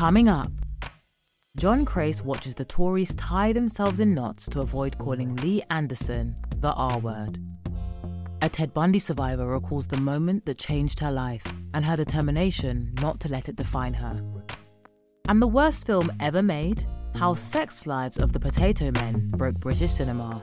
Coming up, John Crace watches the Tories tie themselves in knots to avoid calling Lee Anderson the R word. A Ted Bundy survivor recalls the moment that changed her life and her determination not to let it define her. And the worst film ever made How Sex Lives of the Potato Men broke British cinema.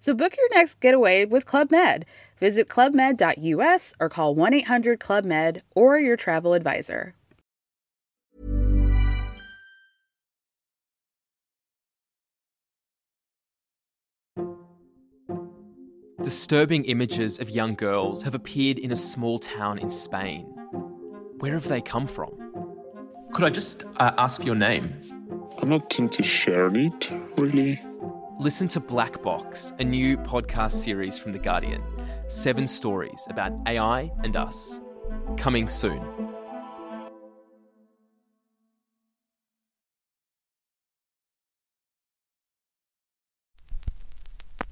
So book your next getaway with Club Med. Visit clubmed.us or call 1 800 Club Med or your travel advisor. Disturbing images of young girls have appeared in a small town in Spain. Where have they come from? Could I just uh, ask your name? I'm not keen to share it, really. Listen to Black Box, a new podcast series from The Guardian. Seven stories about AI and us. Coming soon.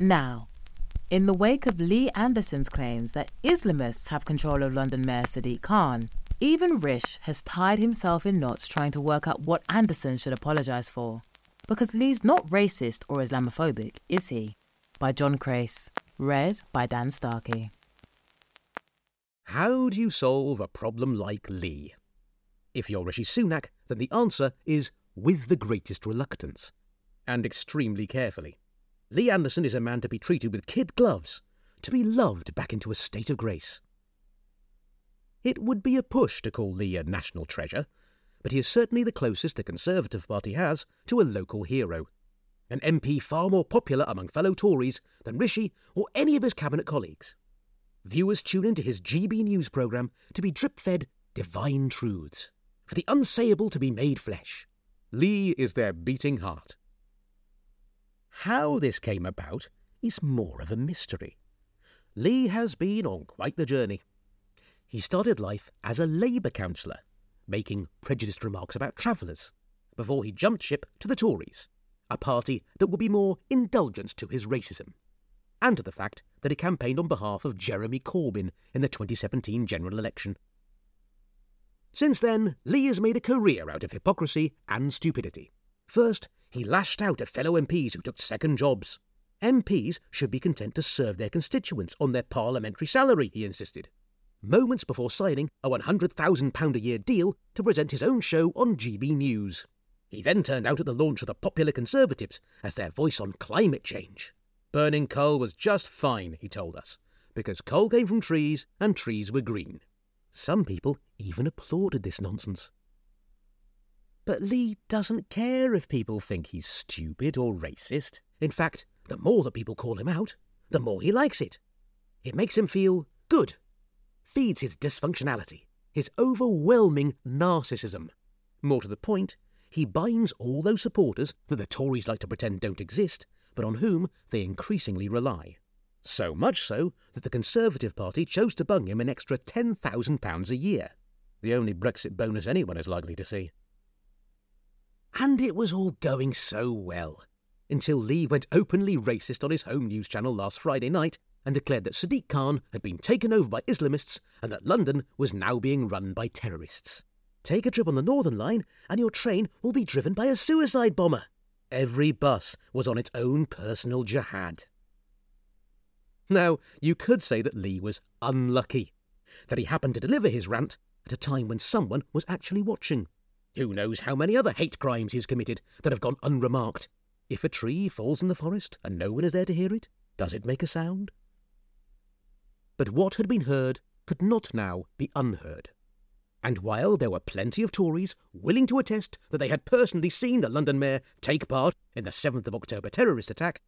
Now, in the wake of Lee Anderson's claims that Islamists have control of London Mayor Sadiq Khan, even Rish has tied himself in knots trying to work out what Anderson should apologise for. Because Lee's not racist or Islamophobic, is he? By John Crace. Read by Dan Starkey. How do you solve a problem like Lee? If you're Rishi Sunak, then the answer is with the greatest reluctance and extremely carefully. Lee Anderson is a man to be treated with kid gloves, to be loved back into a state of grace. It would be a push to call Lee a national treasure, but he is certainly the closest the Conservative Party has to a local hero. An MP far more popular among fellow Tories than Rishi or any of his cabinet colleagues. Viewers tune into his GB News programme to be drip fed divine truths, for the unsayable to be made flesh. Lee is their beating heart. How this came about is more of a mystery. Lee has been on quite the journey. He started life as a Labour councillor, making prejudiced remarks about travellers, before he jumped ship to the Tories, a party that would be more indulgent to his racism, and to the fact that he campaigned on behalf of Jeremy Corbyn in the 2017 general election. Since then, Lee has made a career out of hypocrisy and stupidity. First, he lashed out at fellow MPs who took second jobs. MPs should be content to serve their constituents on their parliamentary salary, he insisted. Moments before signing a £100,000 a year deal to present his own show on GB News. He then turned out at the launch of the Popular Conservatives as their voice on climate change. Burning coal was just fine, he told us, because coal came from trees and trees were green. Some people even applauded this nonsense. But Lee doesn't care if people think he's stupid or racist. In fact, the more that people call him out, the more he likes it. It makes him feel good, feeds his dysfunctionality, his overwhelming narcissism. More to the point, he binds all those supporters that the Tories like to pretend don't exist, but on whom they increasingly rely. So much so that the Conservative Party chose to bung him an extra £10,000 a year, the only Brexit bonus anyone is likely to see. And it was all going so well. Until Lee went openly racist on his home news channel last Friday night and declared that Sadiq Khan had been taken over by Islamists and that London was now being run by terrorists. Take a trip on the Northern Line and your train will be driven by a suicide bomber. Every bus was on its own personal jihad. Now, you could say that Lee was unlucky, that he happened to deliver his rant at a time when someone was actually watching. Who knows how many other hate crimes he's committed that have gone unremarked? If a tree falls in the forest and no one is there to hear it, does it make a sound? But what had been heard could not now be unheard. And while there were plenty of Tories willing to attest that they had personally seen the London Mayor take part in the 7th of October terrorist attack,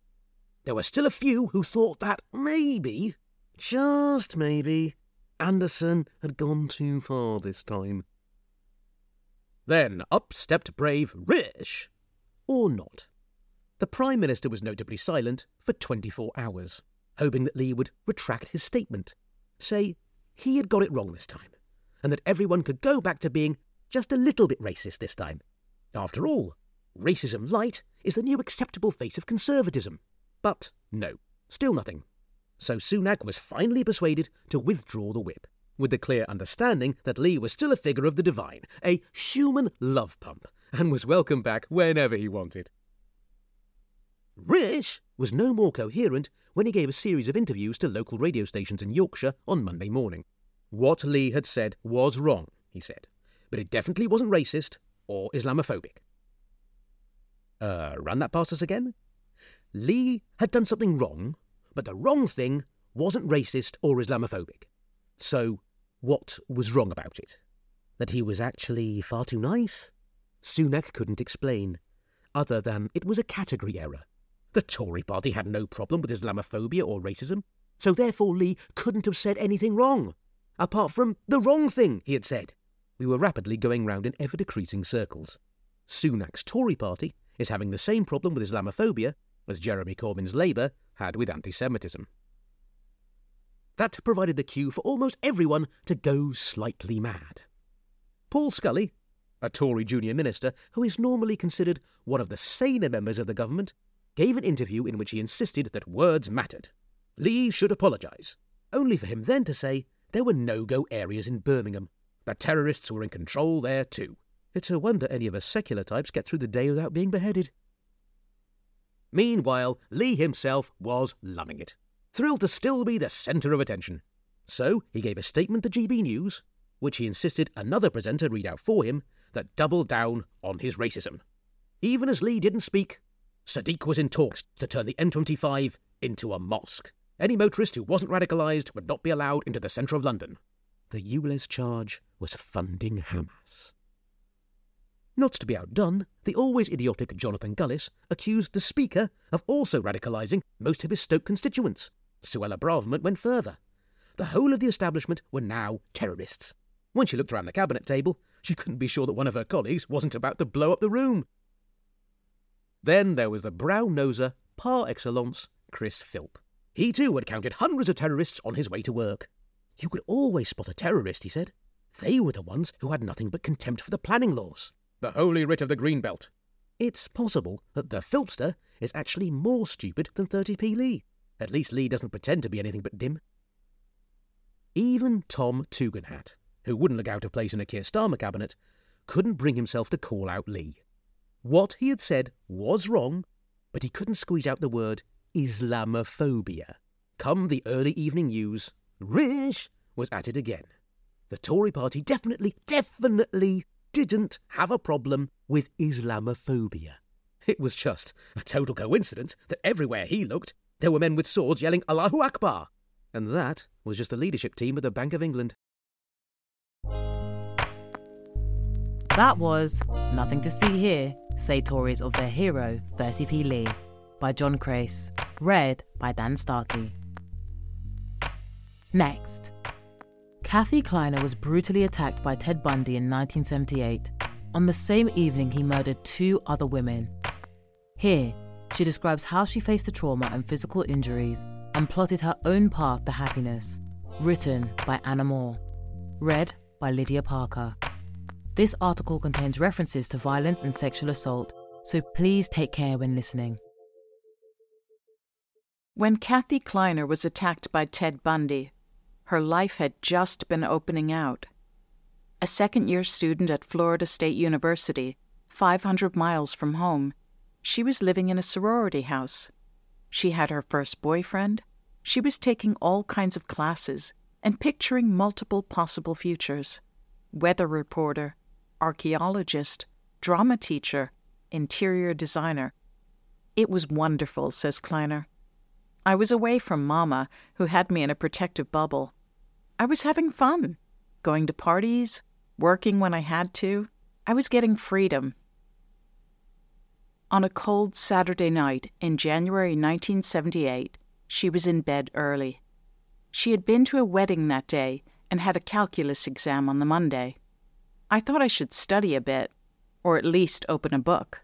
there were still a few who thought that maybe, just maybe, Anderson had gone too far this time. Then up stepped brave Rish, or not. The Prime Minister was notably silent for 24 hours, hoping that Lee would retract his statement, say he had got it wrong this time and that everyone could go back to being just a little bit racist this time. After all, racism light is the new acceptable face of conservatism. But no, still nothing. So Sunak was finally persuaded to withdraw the whip, with the clear understanding that Lee was still a figure of the divine, a human love pump, and was welcome back whenever he wanted. Rish was no more coherent when he gave a series of interviews to local radio stations in Yorkshire on Monday morning. What Lee had said was wrong, he said, but it definitely wasn't racist or Islamophobic. Uh, run that past us again? Lee had done something wrong, but the wrong thing wasn't racist or Islamophobic. So, what was wrong about it? That he was actually far too nice? Sunak couldn't explain, other than it was a category error. The Tory party had no problem with Islamophobia or racism, so therefore Lee couldn't have said anything wrong apart from the wrong thing he had said. We were rapidly going round in ever decreasing circles. Sunak's Tory party is having the same problem with Islamophobia as Jeremy Corbyn's Labour had with anti Semitism. That provided the cue for almost everyone to go slightly mad. Paul Scully, a Tory junior minister who is normally considered one of the saner members of the government, gave an interview in which he insisted that words mattered. Lee should apologise, only for him then to say there were no go areas in Birmingham. The terrorists were in control there too. It's a wonder any of us secular types get through the day without being beheaded. Meanwhile, Lee himself was loving it, thrilled to still be the centre of attention. So he gave a statement to GB News, which he insisted another presenter read out for him, that doubled down on his racism. Even as Lee didn't speak, Sadiq was in talks to turn the M25 into a mosque. Any motorist who wasn't radicalised would not be allowed into the centre of London. The ULEZ charge was funding Hamas. Not to be outdone, the always idiotic Jonathan Gullis accused the Speaker of also radicalising most of his Stoke constituents. Suella Braverman went further. The whole of the establishment were now terrorists. When she looked around the cabinet table, she couldn't be sure that one of her colleagues wasn't about to blow up the room. Then there was the brown noser par excellence, Chris Philp. He too had counted hundreds of terrorists on his way to work. You could always spot a terrorist, he said. They were the ones who had nothing but contempt for the planning laws. The holy writ of the green belt. It's possible that the Philpster is actually more stupid than 30p Lee. At least Lee doesn't pretend to be anything but dim. Even Tom Tugendhat, who wouldn't look out of place in a Keir Starmer cabinet, couldn't bring himself to call out Lee. What he had said was wrong, but he couldn't squeeze out the word Islamophobia. Come the early evening news, Rish was at it again. The Tory party definitely, definitely didn't have a problem with Islamophobia. It was just a total coincidence that everywhere he looked, there were men with swords yelling Allahu Akbar. And that was just the leadership team of the Bank of England. That was Nothing to See Here, say Tories of their hero, 30p Lee by John Crace, read by Dan Starkey. Next, Kathy Kleiner was brutally attacked by Ted Bundy in 1978. On the same evening, he murdered two other women. Here, she describes how she faced the trauma and physical injuries and plotted her own path to happiness. Written by Anna Moore. Read by Lydia Parker. This article contains references to violence and sexual assault, so please take care when listening. When Kathy Kleiner was attacked by Ted Bundy, her life had just been opening out. A second year student at Florida State University, 500 miles from home, she was living in a sorority house. She had her first boyfriend. She was taking all kinds of classes and picturing multiple possible futures weather reporter, archaeologist, drama teacher, interior designer. It was wonderful, says Kleiner. I was away from Mama, who had me in a protective bubble. I was having fun, going to parties, working when I had to. I was getting freedom. On a cold Saturday night in January 1978, she was in bed early. She had been to a wedding that day and had a calculus exam on the Monday. I thought I should study a bit, or at least open a book.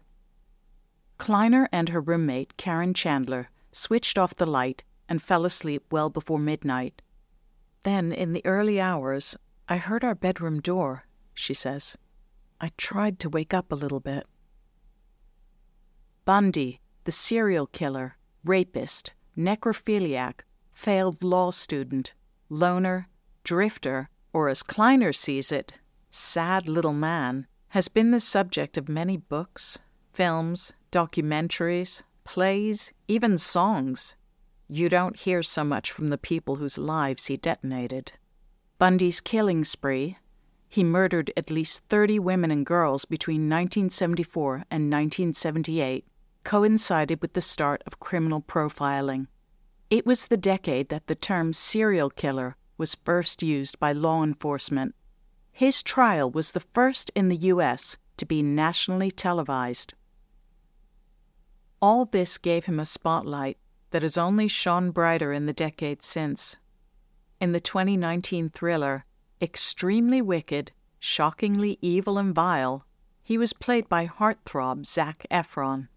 Kleiner and her roommate, Karen Chandler, switched off the light and fell asleep well before midnight. Then, in the early hours, I heard our bedroom door, she says. I tried to wake up a little bit. Bundy, the serial killer, rapist, necrophiliac, failed law student, loner, drifter, or as Kleiner sees it, sad little man, has been the subject of many books, films, documentaries, plays, even songs. You don't hear so much from the people whose lives he detonated. Bundy's killing spree, he murdered at least 30 women and girls between 1974 and 1978, coincided with the start of criminal profiling. It was the decade that the term serial killer was first used by law enforcement his trial was the first in the U.S. to be nationally televised. All this gave him a spotlight that has only shone brighter in the decades since. In the 2019 thriller, Extremely Wicked, Shockingly Evil and Vile, he was played by heartthrob Zac Efron.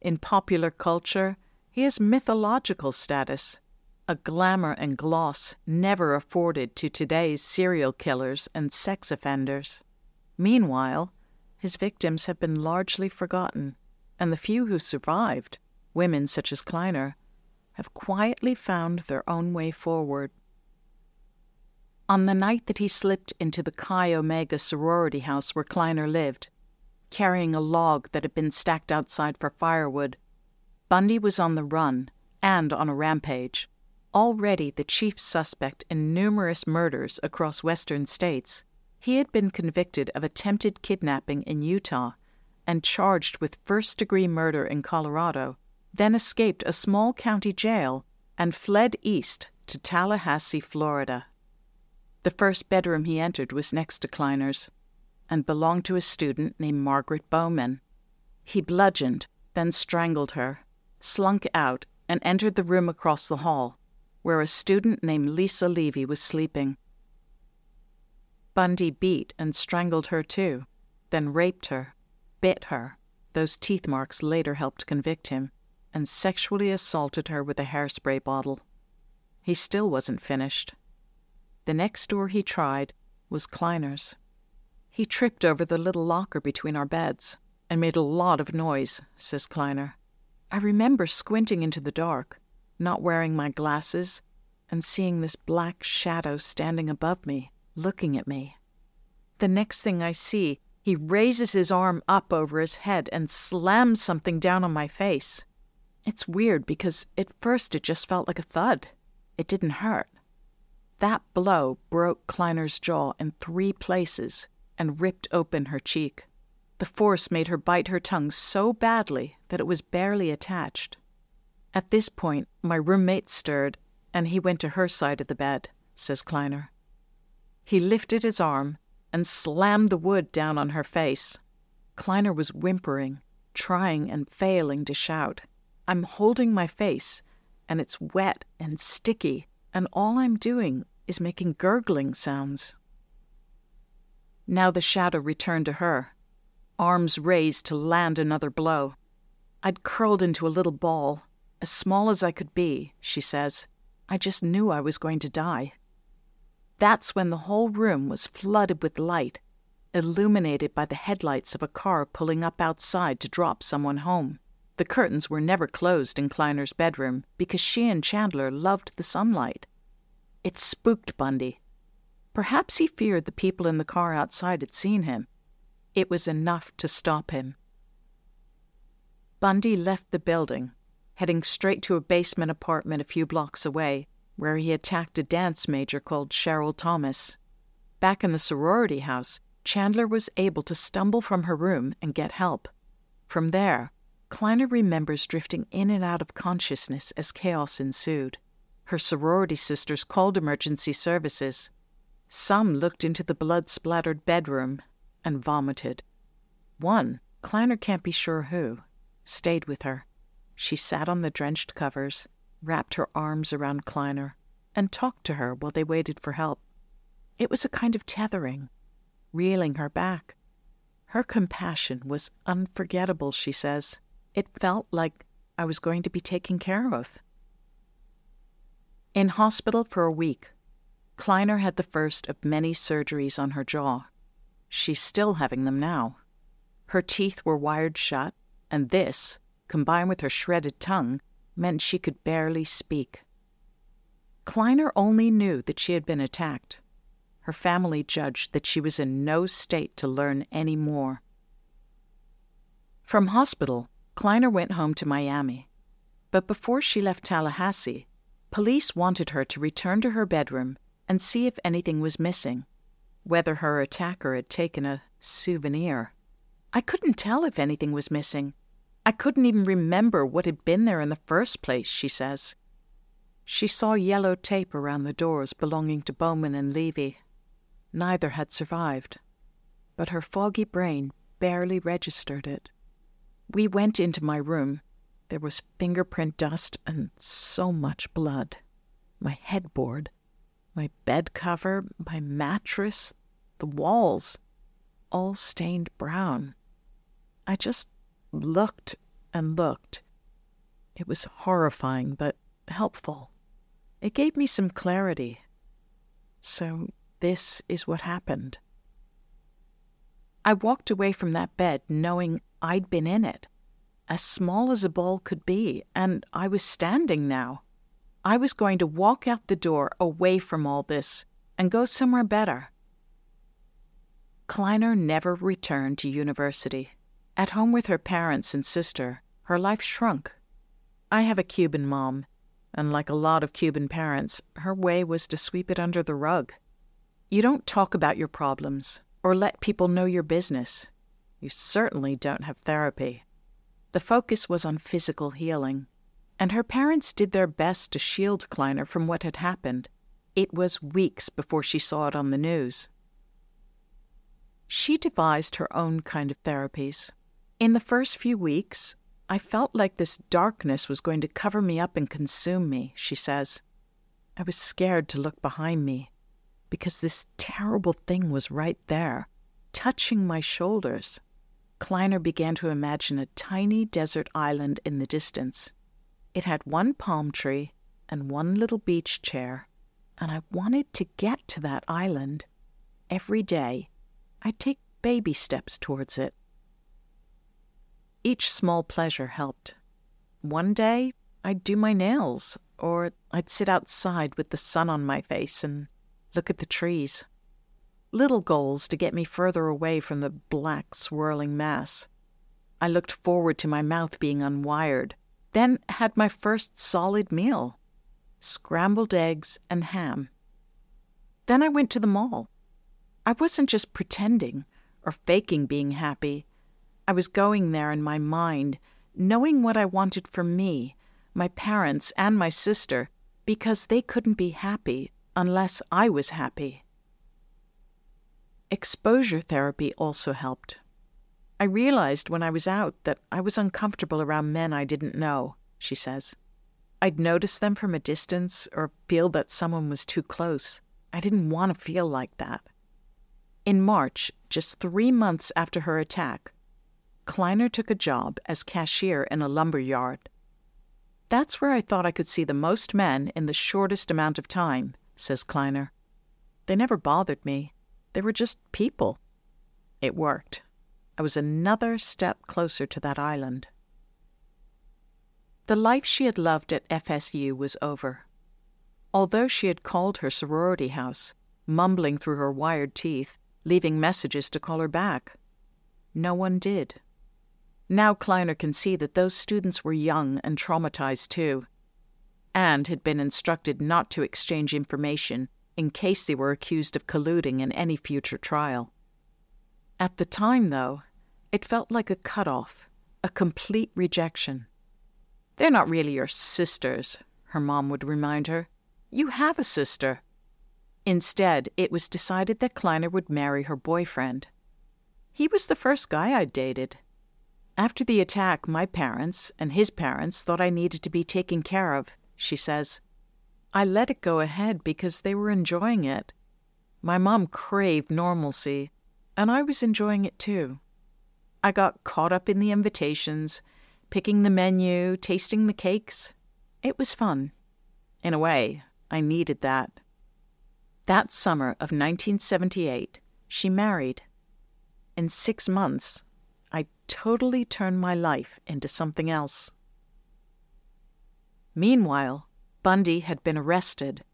In popular culture, he has mythological status a glamour and gloss never afforded to today's serial killers and sex offenders. Meanwhile, his victims have been largely forgotten, and the few who survived, women such as Kleiner, have quietly found their own way forward. On the night that he slipped into the Chi Omega sorority house where Kleiner lived, carrying a log that had been stacked outside for firewood, Bundy was on the run and on a rampage already the chief suspect in numerous murders across western states, he had been convicted of attempted kidnapping in Utah and charged with first degree murder in Colorado, then escaped a small county jail and fled east to Tallahassee, Florida. The first bedroom he entered was next to Kleiner's and belonged to a student named Margaret Bowman. He bludgeoned, then strangled her, slunk out, and entered the room across the hall, where a student named Lisa Levy was sleeping. Bundy beat and strangled her too, then raped her, bit her, those teeth marks later helped convict him, and sexually assaulted her with a hairspray bottle. He still wasn't finished. The next door he tried was Kleiner's. He tripped over the little locker between our beds and made a lot of noise, says Kleiner. I remember squinting into the dark not wearing my glasses, and seeing this black shadow standing above me, looking at me. The next thing I see, he raises his arm up over his head and slams something down on my face. It's weird because at first it just felt like a thud. It didn't hurt. That blow broke Kleiner's jaw in three places and ripped open her cheek. The force made her bite her tongue so badly that it was barely attached. At this point, my roommate stirred, and he went to her side of the bed, says Kleiner. He lifted his arm and slammed the wood down on her face. Kleiner was whimpering, trying and failing to shout. I'm holding my face, and it's wet and sticky, and all I'm doing is making gurgling sounds. Now the shadow returned to her, arms raised to land another blow. I'd curled into a little ball, as small as I could be, she says, I just knew I was going to die. That's when the whole room was flooded with light, illuminated by the headlights of a car pulling up outside to drop someone home. The curtains were never closed in Kleiner's bedroom because she and Chandler loved the sunlight. It spooked Bundy. Perhaps he feared the people in the car outside had seen him. It was enough to stop him. Bundy left the building, heading straight to a basement apartment a few blocks away, where he attacked a dance major called Cheryl Thomas. Back in the sorority house, Chandler was able to stumble from her room and get help. From there, Kleiner remembers drifting in and out of consciousness as chaos ensued. Her sorority sisters called emergency services. Some looked into the blood splattered bedroom and vomited. One, Kleiner can't be sure who, stayed with her. She sat on the drenched covers, wrapped her arms around Kleiner, and talked to her while they waited for help. It was a kind of tethering, reeling her back. Her compassion was unforgettable, she says. It felt like I was going to be taken care of. In hospital for a week, Kleiner had the first of many surgeries on her jaw. She's still having them now. Her teeth were wired shut, and this, combined with her shredded tongue, meant she could barely speak. Kleiner only knew that she had been attacked. Her family judged that she was in no state to learn any more. From hospital, Kleiner went home to Miami. But before she left Tallahassee, police wanted her to return to her bedroom and see if anything was missing, whether her attacker had taken a souvenir. I couldn't tell if anything was missing. I couldn't even remember what had been there in the first place, she says. She saw yellow tape around the doors belonging to Bowman and Levy. Neither had survived, but her foggy brain barely registered it. We went into my room. There was fingerprint dust and so much blood. My headboard, my bed cover, my mattress, the walls, all stained brown. I just looked and looked. It was horrifying, but helpful. It gave me some clarity. So, this is what happened. I walked away from that bed knowing I'd been in it, as small as a ball could be, and I was standing now. I was going to walk out the door away from all this and go somewhere better. Kleiner never returned to university. At home with her parents and sister, her life shrunk. I have a Cuban mom, and like a lot of Cuban parents, her way was to sweep it under the rug. You don't talk about your problems or let people know your business. You certainly don't have therapy. The focus was on physical healing, and her parents did their best to shield Kleiner from what had happened. It was weeks before she saw it on the news. She devised her own kind of therapies. In the first few weeks, I felt like this darkness was going to cover me up and consume me, she says. I was scared to look behind me because this terrible thing was right there, touching my shoulders. Kleiner began to imagine a tiny desert island in the distance. It had one palm tree and one little beach chair, and I wanted to get to that island. Every day, I'd take baby steps towards it. Each small pleasure helped. One day, I'd do my nails, or I'd sit outside with the sun on my face and look at the trees. Little goals to get me further away from the black, swirling mass. I looked forward to my mouth being unwired, then had my first solid meal scrambled eggs and ham. Then I went to the mall. I wasn't just pretending or faking being happy. I was going there in my mind, knowing what I wanted for me, my parents, and my sister, because they couldn't be happy unless I was happy. Exposure therapy also helped. I realized when I was out that I was uncomfortable around men I didn't know, she says. I'd notice them from a distance or feel that someone was too close. I didn't want to feel like that. In March, just three months after her attack, Kleiner took a job as cashier in a lumber yard. That's where I thought I could see the most men in the shortest amount of time, says Kleiner. They never bothered me. They were just people. It worked. I was another step closer to that island. The life she had loved at FSU was over. Although she had called her sorority house, mumbling through her wired teeth, leaving messages to call her back, no one did. Now Kleiner can see that those students were young and traumatized too, and had been instructed not to exchange information in case they were accused of colluding in any future trial. At the time, though, it felt like a cut-off, a complete rejection. They're not really your sisters, her mom would remind her. You have a sister. Instead, it was decided that Kleiner would marry her boyfriend. He was the first guy I'd dated. After the attack, my parents and his parents thought I needed to be taken care of, she says. I let it go ahead because they were enjoying it. My mom craved normalcy, and I was enjoying it too. I got caught up in the invitations, picking the menu, tasting the cakes. It was fun. In a way, I needed that. That summer of 1978, she married. In six months, I totally turned my life into something else. Meanwhile, Bundy had been arrested.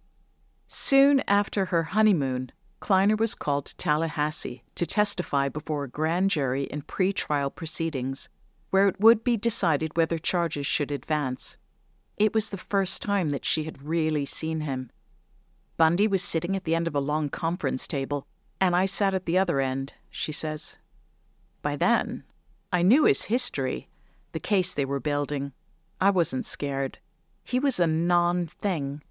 Soon after her honeymoon, Kleiner was called to Tallahassee to testify before a grand jury in pre-trial proceedings, where it would be decided whether charges should advance. It was the first time that she had really seen him. Bundy was sitting at the end of a long conference table, and I sat at the other end, she says. By then, I knew his history, the case they were building. I wasn't scared. He was a non thing.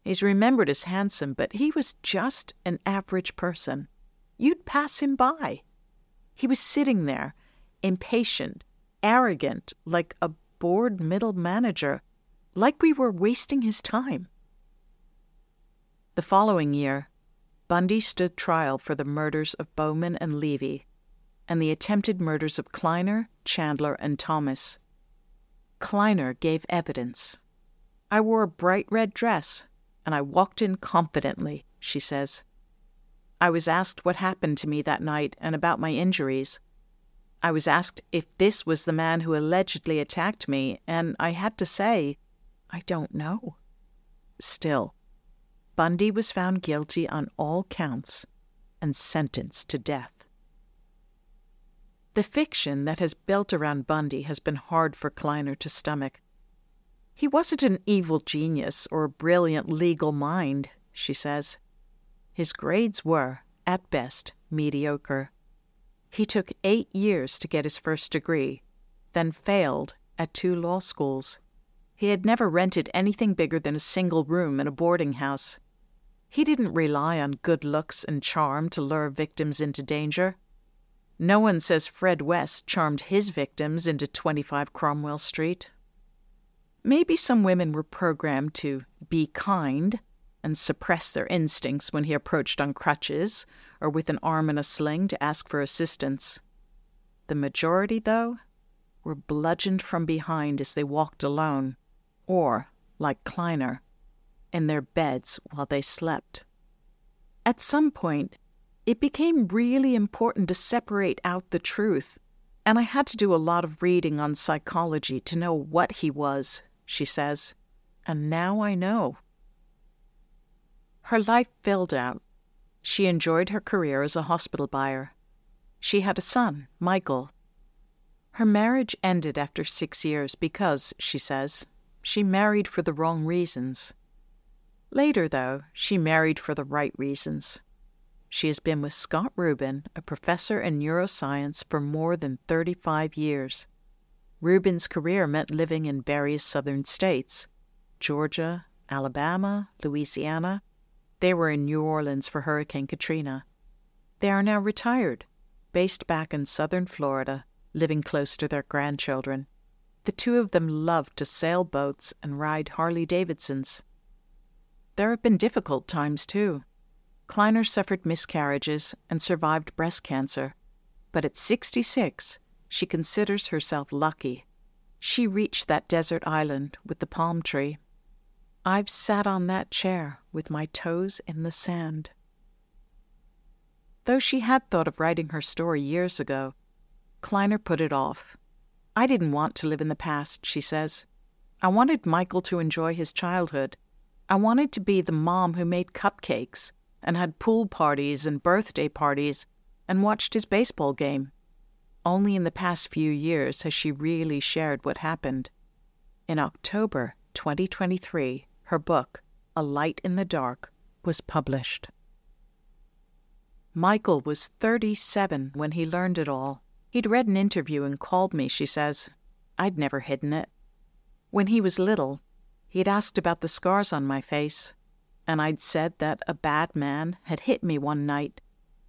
He's remembered as handsome, but he was just an average person. You'd pass him by. He was sitting there, impatient, arrogant, like a bored middle manager, like we were wasting his time. The following year, Bundy stood trial for the murders of Bowman and Levy and the attempted murders of Kleiner, Chandler, and Thomas. Kleiner gave evidence. I wore a bright red dress and I walked in confidently, she says. I was asked what happened to me that night and about my injuries. I was asked if this was the man who allegedly attacked me, and I had to say, I don't know. Still, Bundy was found guilty on all counts and sentenced to death. The fiction that has built around Bundy has been hard for Kleiner to stomach. He wasn't an evil genius or a brilliant legal mind, she says. His grades were, at best, mediocre. He took eight years to get his first degree, then failed at two law schools. He had never rented anything bigger than a single room in a boarding house. He didn't rely on good looks and charm to lure victims into danger. No one says Fred West charmed his victims into 25 Cromwell Street. Maybe some women were programmed to be kind and suppress their instincts when he approached on crutches or with an arm in a sling to ask for assistance. The majority, though, were bludgeoned from behind as they walked alone, or, like Kleiner, in their beds while they slept. At some point, it became really important to separate out the truth, and I had to do a lot of reading on psychology to know what he was she says, and now I know. Her life filled out. She enjoyed her career as a hospital buyer. She had a son, Michael. Her marriage ended after six years because, she says, she married for the wrong reasons. Later, though, she married for the right reasons. She has been with Scott Rubin, a professor in neuroscience, for more than 35 years. Rubin's career meant living in various southern states Georgia, Alabama, Louisiana. They were in New Orleans for Hurricane Katrina. They are now retired, based back in southern Florida, living close to their grandchildren. The two of them loved to sail boats and ride Harley Davidsons. There have been difficult times, too. Kleiner suffered miscarriages and survived breast cancer. But at 66, she considers herself lucky. She reached that desert island with the palm tree. I've sat on that chair with my toes in the sand. Though she had thought of writing her story years ago, Kleiner put it off. I didn't want to live in the past, she says. I wanted Michael to enjoy his childhood. I wanted to be the mom who made cupcakes and had pool parties and birthday parties and watched his baseball game. Only in the past few years has she really shared what happened. In October 2023, her book, A Light in the Dark, was published. Michael was 37 when he learned it all. He'd read an interview and called me, she says. I'd never hidden it. When he was little, he'd asked about the scars on my face, and I'd said that a bad man had hit me one night.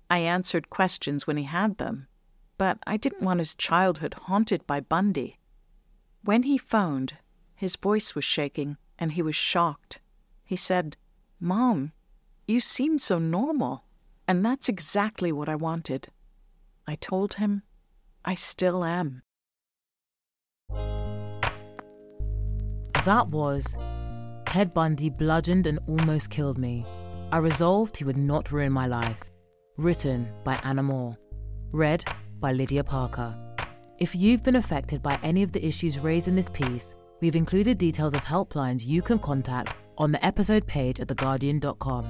I answered questions when he had them, but I didn't want his childhood haunted by Bundy. When he phoned, his voice was shaking and he was shocked. He said, Mom, you seem so normal. And that's exactly what I wanted. I told him I still am. That was Ted Bundy bludgeoned and almost killed me. I resolved he would not ruin my life. Written by Anna Moore. Read by Lydia Parker. If you've been affected by any of the issues raised in this piece, we've included details of helplines you can contact on the episode page at theguardian.com.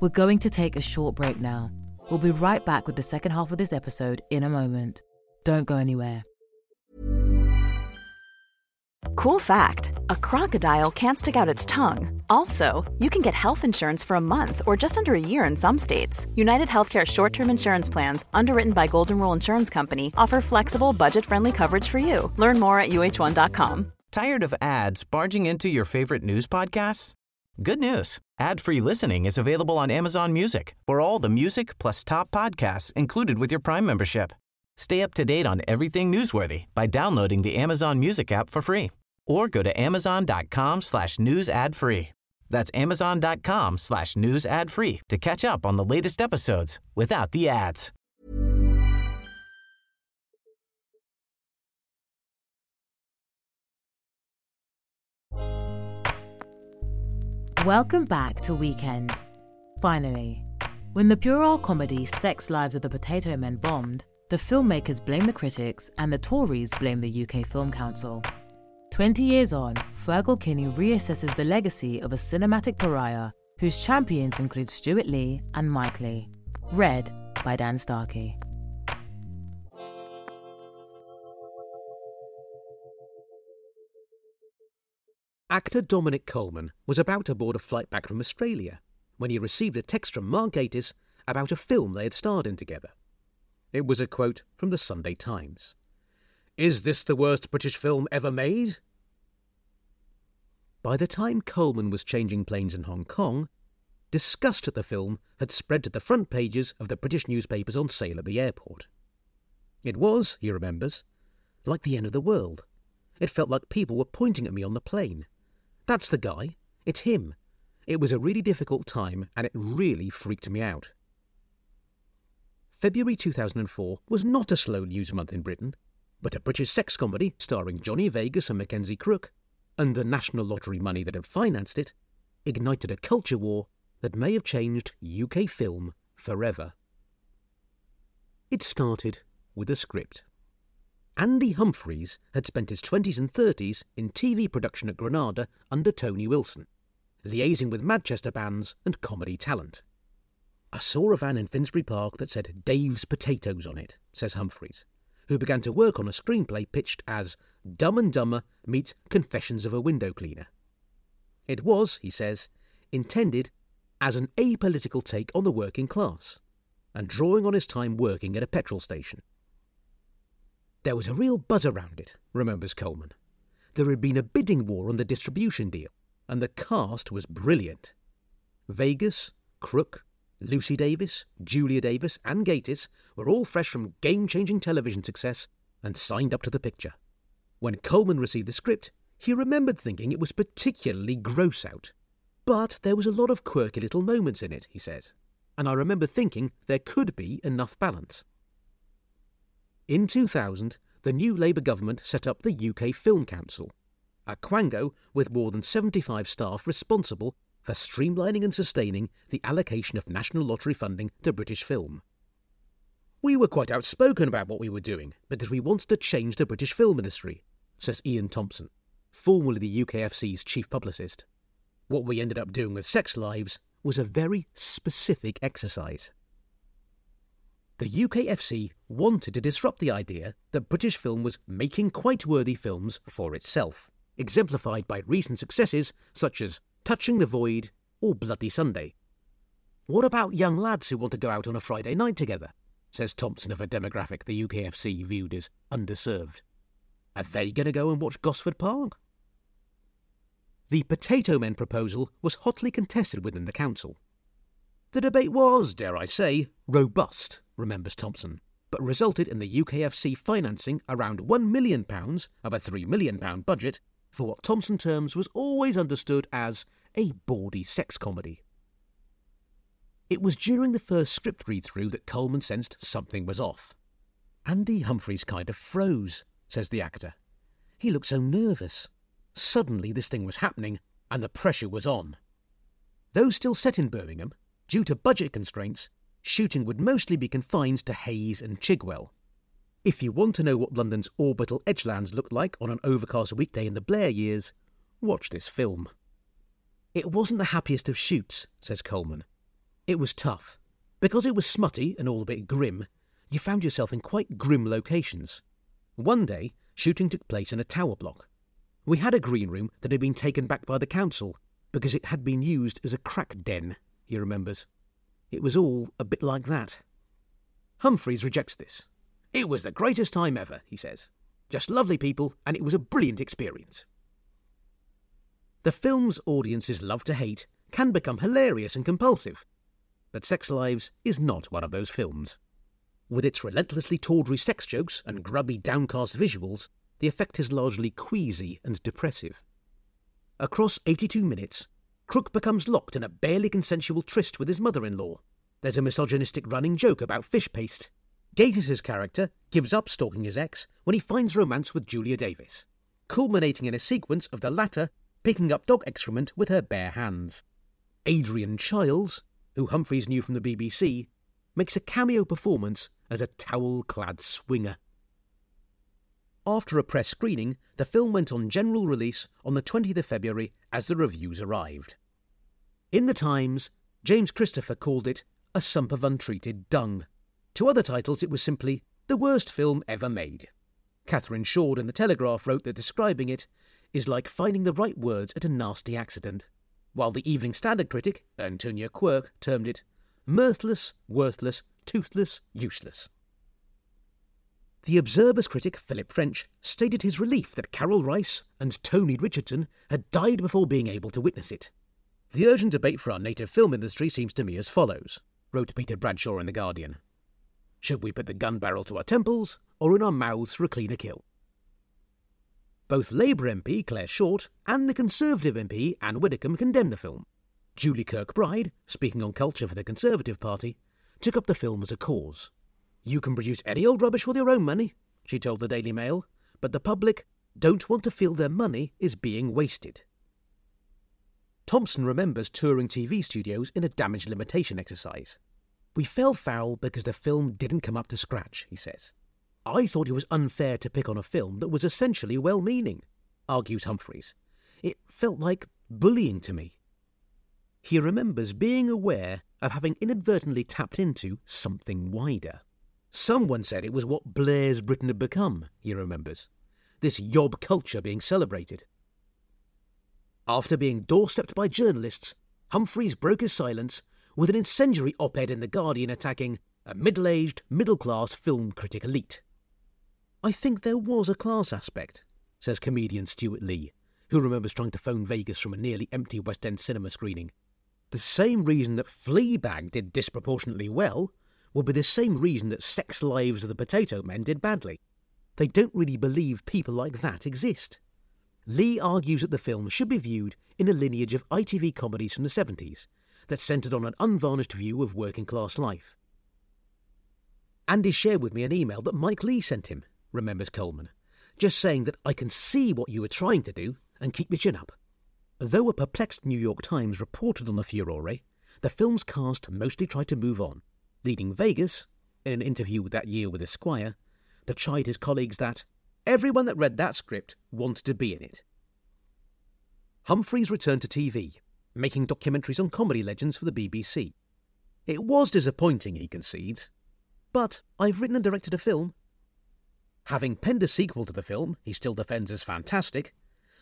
We're going to take a short break now. We'll be right back with the second half of this episode in a moment. Don't go anywhere. Cool fact a crocodile can't stick out its tongue. Also, you can get health insurance for a month or just under a year in some states. United Healthcare short term insurance plans, underwritten by Golden Rule Insurance Company, offer flexible, budget friendly coverage for you. Learn more at uh1.com. Tired of ads barging into your favorite news podcasts? Good news. Ad-free listening is available on Amazon Music for all the music plus top podcasts included with your Prime membership. Stay up to date on everything newsworthy by downloading the Amazon Music app for free or go to amazon.com slash news ad free. That's amazon.com slash news ad free to catch up on the latest episodes without the ads. Welcome back to Weekend. Finally, when the puerile comedy Sex Lives of the Potato Men bombed, the filmmakers blame the critics and the Tories blame the UK Film Council. Twenty years on, Fergal Kinney reassesses the legacy of a cinematic pariah whose champions include Stewart Lee and Mike Leigh. Read by Dan Starkey. Actor Dominic Coleman was about to board a flight back from Australia when he received a text from Mark Gatiss about a film they had starred in together. It was a quote from the Sunday Times. Is this the worst British film ever made? By the time Coleman was changing planes in Hong Kong, disgust at the film had spread to the front pages of the British newspapers on sale at the airport. It was, he remembers, like the end of the world. It felt like people were pointing at me on the plane. That's the guy. It's him. It was a really difficult time and it really freaked me out. February 2004 was not a slow news month in Britain, but a British sex comedy starring Johnny Vegas and Mackenzie Crook, and the National Lottery money that had financed it, ignited a culture war that may have changed UK film forever. It started with a script. Andy Humphries had spent his 20s and 30s in TV production at Granada under Tony Wilson, liaising with Manchester bands and comedy talent. I saw a van in Finsbury Park that said Dave's Potatoes on it, says Humphries, who began to work on a screenplay pitched as Dumb and Dumber meets Confessions of a Window Cleaner. It was, he says, intended as an apolitical take on the working class, and drawing on his time working at a petrol station. There was a real buzz around it, remembers Coleman. There had been a bidding war on the distribution deal, and the cast was brilliant. Vegas, Crook, Lucy Davis, Julia Davis, and Gatiss were all fresh from game changing television success and signed up to the picture. When Coleman received the script, he remembered thinking it was particularly gross out. But there was a lot of quirky little moments in it, he says, and I remember thinking there could be enough balance. In 2000, the new Labour government set up the UK Film Council, a quango with more than 75 staff responsible for streamlining and sustaining the allocation of National Lottery funding to British film. We were quite outspoken about what we were doing because we wanted to change the British film industry, says Ian Thompson, formerly the UKFC's chief publicist. What we ended up doing with Sex Lives was a very specific exercise. The UKFC wanted to disrupt the idea that British film was making quite worthy films for itself, exemplified by recent successes such as Touching the Void or Bloody Sunday. What about young lads who want to go out on a Friday night together? says Thompson of a demographic the UKFC viewed as underserved. Are they going to go and watch Gosford Park? The Potato Men proposal was hotly contested within the council. The debate was, dare I say, robust, remembers Thompson, but resulted in the UKFC financing around £1 million of a £3 million budget for what Thompson terms was always understood as a bawdy sex comedy. It was during the first script read through that Coleman sensed something was off. Andy Humphries kind of froze, says the actor. He looked so nervous. Suddenly this thing was happening, and the pressure was on. Though still set in Birmingham, due to budget constraints, shooting would mostly be confined to Hayes and Chigwell. If you want to know what London's orbital edgelands looked like on an overcast weekday in the Blair years, watch this film. It wasn't the happiest of shoots, says Coleman. It was tough. Because it was smutty and all a bit grim, you found yourself in quite grim locations. One day, shooting took place in a tower block. We had a green room that had been taken back by the council because it had been used as a crack den, he remembers. It was all a bit like that. Humphries rejects this. It was the greatest time ever, he says. Just lovely people, and it was a brilliant experience. The film's audience's love to hate can become hilarious and compulsive, but Sex Lives is not one of those films. With its relentlessly tawdry sex jokes and grubby, downcast visuals, the effect is largely queasy and depressive. Across 82 minutes, Crook becomes locked in a barely consensual tryst with his mother in law. There's a misogynistic running joke about fish paste. Gatiss' character gives up stalking his ex when he finds romance with Julia Davis, culminating in a sequence of the latter picking up dog excrement with her bare hands. Adrian Chiles, who Humphries knew from the BBC, makes a cameo performance as a towel clad swinger. After a press screening, the film went on general release on the 20th of February as the reviews arrived. In the Times, James Christopher called it a sump of untreated dung. To other titles, it was simply the worst film ever made. Catherine Shoard in The Telegraph wrote that describing it is like finding the right words at a nasty accident while the Evening Standard critic, Antonia Quirk, termed it mirthless, worthless, toothless, useless. The Observer's critic, Philip French, stated his relief that Karel Reisz and Tony Richardson had died before being able to witness it. The urgent debate for our native film industry seems to me as follows, wrote Peter Bradshaw in The Guardian. Should we put the gun barrel to our temples, or in our mouths for a cleaner kill? Both Labour MP Clare Short and the Conservative MP Anne Widdecombe condemned the film. Julie Kirkbride, speaking on culture for the Conservative Party, took up the film as a cause. You can produce any old rubbish with your own money, she told the Daily Mail, but the public don't want to feel their money is being wasted. Thompson remembers touring TV studios in a damage limitation exercise. We fell foul because the film didn't come up to scratch, he says. I thought it was unfair to pick on a film that was essentially well meaning, argues Humphries. It felt like bullying to me. He remembers being aware of having inadvertently tapped into something wider. Someone said it was what Blair's Britain had become, he remembers. This yob culture being celebrated. After being doorstepped by journalists, Humphries broke his silence with an incendiary op ed in The Guardian attacking a middle aged, middle class film critic elite. I think there was a class aspect, says comedian Stewart Lee, who remembers trying to phone Vegas from a nearly empty West End cinema screening. The same reason that Fleabag did disproportionately well will be the same reason that Sex Lives of the Potato Men did badly. They don't really believe people like that exist. Lee argues that the film should be viewed in a lineage of ITV comedies from the 70s that centred on an unvarnished view of working class life. Andy shared with me an email that Mike Leigh sent him remembers Coleman, just saying that I can see what you were trying to do and keep your chin up. Though a perplexed New York Times reported on the furore, the film's cast mostly tried to move on, leading Vegas, in an interview that year with Esquire, to chide his colleagues that everyone that read that script wanted to be in it. Humphries returned to TV, making documentaries on comedy legends for the BBC. It was disappointing, he concedes, but I've written and directed a film. Having penned a sequel to the film, he still defends as fantastic,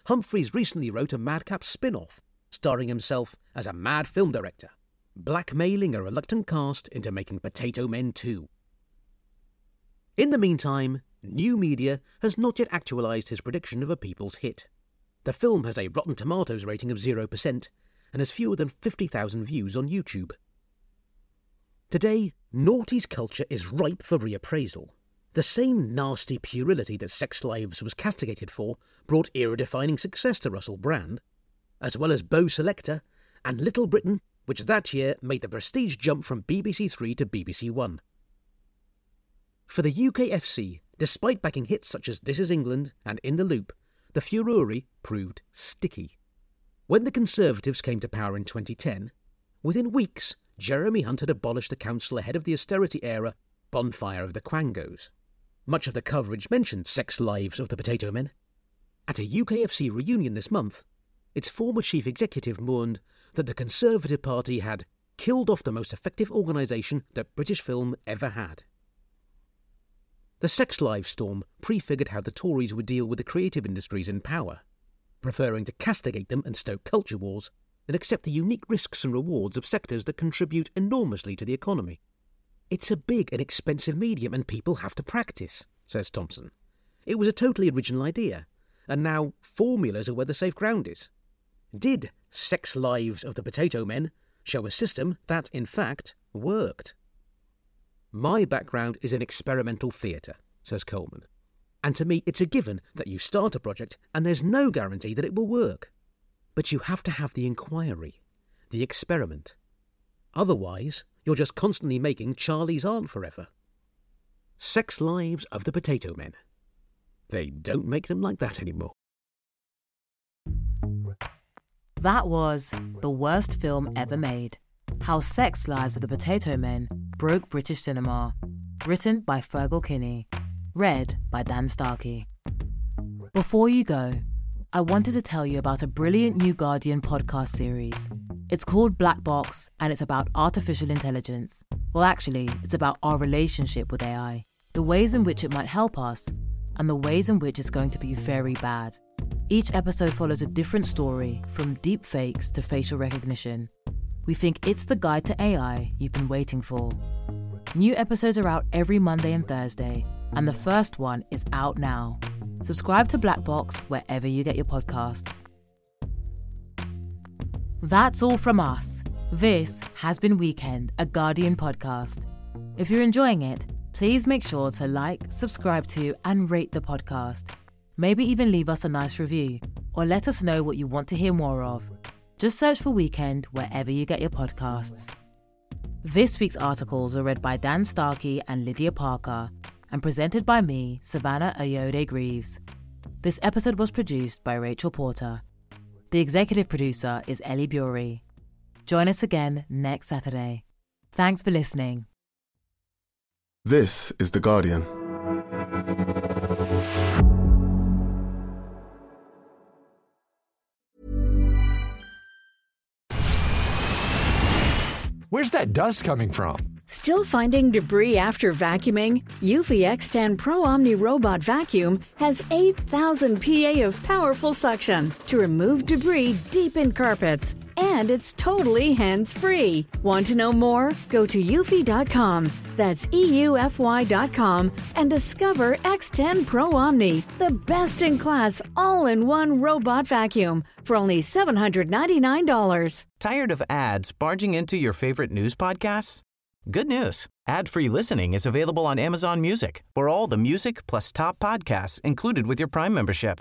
Humphries recently wrote a Madcap spin off, starring himself as a mad film director, blackmailing a reluctant cast into making Potato Men 2. In the meantime, new media has not yet actualised his prediction of a people's hit. The film has a Rotten Tomatoes rating of 0% and has fewer than 50,000 views on YouTube. Today, Noughties culture is ripe for reappraisal. The same nasty puerility that Sex Lives was castigated for brought era defining success to Russell Brand, as well as Bo' Selecta and Little Britain, which that year made the prestige jump from BBC Three to BBC One. For the UKFC, despite backing hits such as This Is England and In the Loop, the furore proved sticky. When the Conservatives came to power in 2010, within weeks, Jeremy Hunt had abolished the council ahead of the austerity era bonfire of the Quangos. Much of the coverage mentioned sex lives of the Potato Men. At a UKFC reunion this month, its former chief executive mourned that the Conservative Party had killed off the most effective organisation that British film ever had. The Sex Lives storm prefigured how the Tories would deal with the creative industries in power, preferring to castigate them and stoke culture wars than accept the unique risks and rewards of sectors that contribute enormously to the economy. It's a big and expensive medium and people have to practice, says Thompson. It was a totally original idea, and now formulas are where the safe ground is. Did Sex Lives of the Potato Men show a system that, in fact, worked? My background is in experimental theatre, says Coleman. And to me, it's a given that you start a project and there's no guarantee that it will work. But you have to have the inquiry, the experiment. Otherwise, you're just constantly making Charley's Aunt forever. Sex Lives of the Potato Men. They don't make them like that anymore. That was the worst film ever made. How Sex Lives of the Potato Men broke British cinema. Written by Fergal Kinney. Read by Dan Starkey. Before you go, I wanted to tell you about a brilliant new Guardian podcast series. It's called Black Box and it's about artificial intelligence. Well, actually, it's about our relationship with AI, the ways in which it might help us, and the ways in which it's going to be very bad. Each episode follows a different story, from deep fakes to facial recognition. We think it's the guide to AI you've been waiting for. New episodes are out every Monday and Thursday, and the first one is out now. Subscribe to Black Box wherever you get your podcasts. That's all from us. This has been Weekend, a Guardian podcast. If you're enjoying it, please make sure to like, subscribe to, and rate the podcast. Maybe even leave us a nice review, or let us know what you want to hear more of. Just search for Weekend wherever you get your podcasts. This week's articles are read by Dan Starkey and Lydia Parker and presented by me, Savannah Ayoade Greaves. This episode was produced by Rachel Porter. The executive producer is Ellie Bury. Join us again next Saturday. Thanks for listening. This is The Guardian. Where's that dust coming from? Still finding debris after vacuuming? Eufy X10 Pro Omni Robot Vacuum has 8,000 PA of powerful suction to remove debris deep in carpets. And it's totally hands free. Want to know more? Go to eufy.com. That's EUFY.com and discover X10 Pro Omni, the best in class all in one robot vacuum for only $799. Tired of ads barging into your favorite news podcasts? Good news. Ad-free listening is available on Amazon Music for all the music plus top podcasts included with your Prime membership.